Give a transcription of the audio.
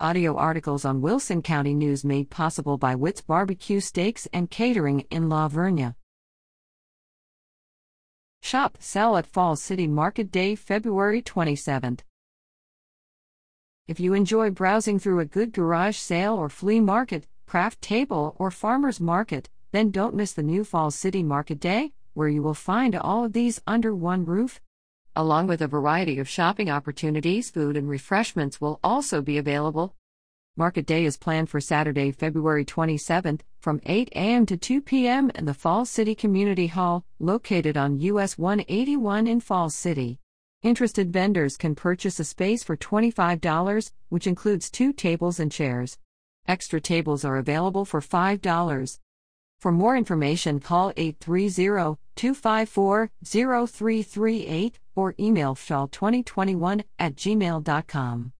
Audio articles on Wilson County News made possible by Witt's Barbecue Steaks and Catering in La Vernia. Shop, sell at Falls City Market Day, February 27th. If you enjoy browsing through a good garage sale or flea market, craft table, or farmer's market, then don't miss the new Falls City Market Day, where you will find all of these under one roof. Along with a variety of shopping opportunities, food and refreshments will also be available. Market Day is planned for Saturday, February 27th from 8 a.m. to 2 p.m. in the Falls City Community Hall, located on US 181 in Falls City. Interested vendors can purchase a space for $25, which includes two tables and chairs. Extra tables are available for $5. For more information, call 830 254 0338 or email fall2021 at gmail.com.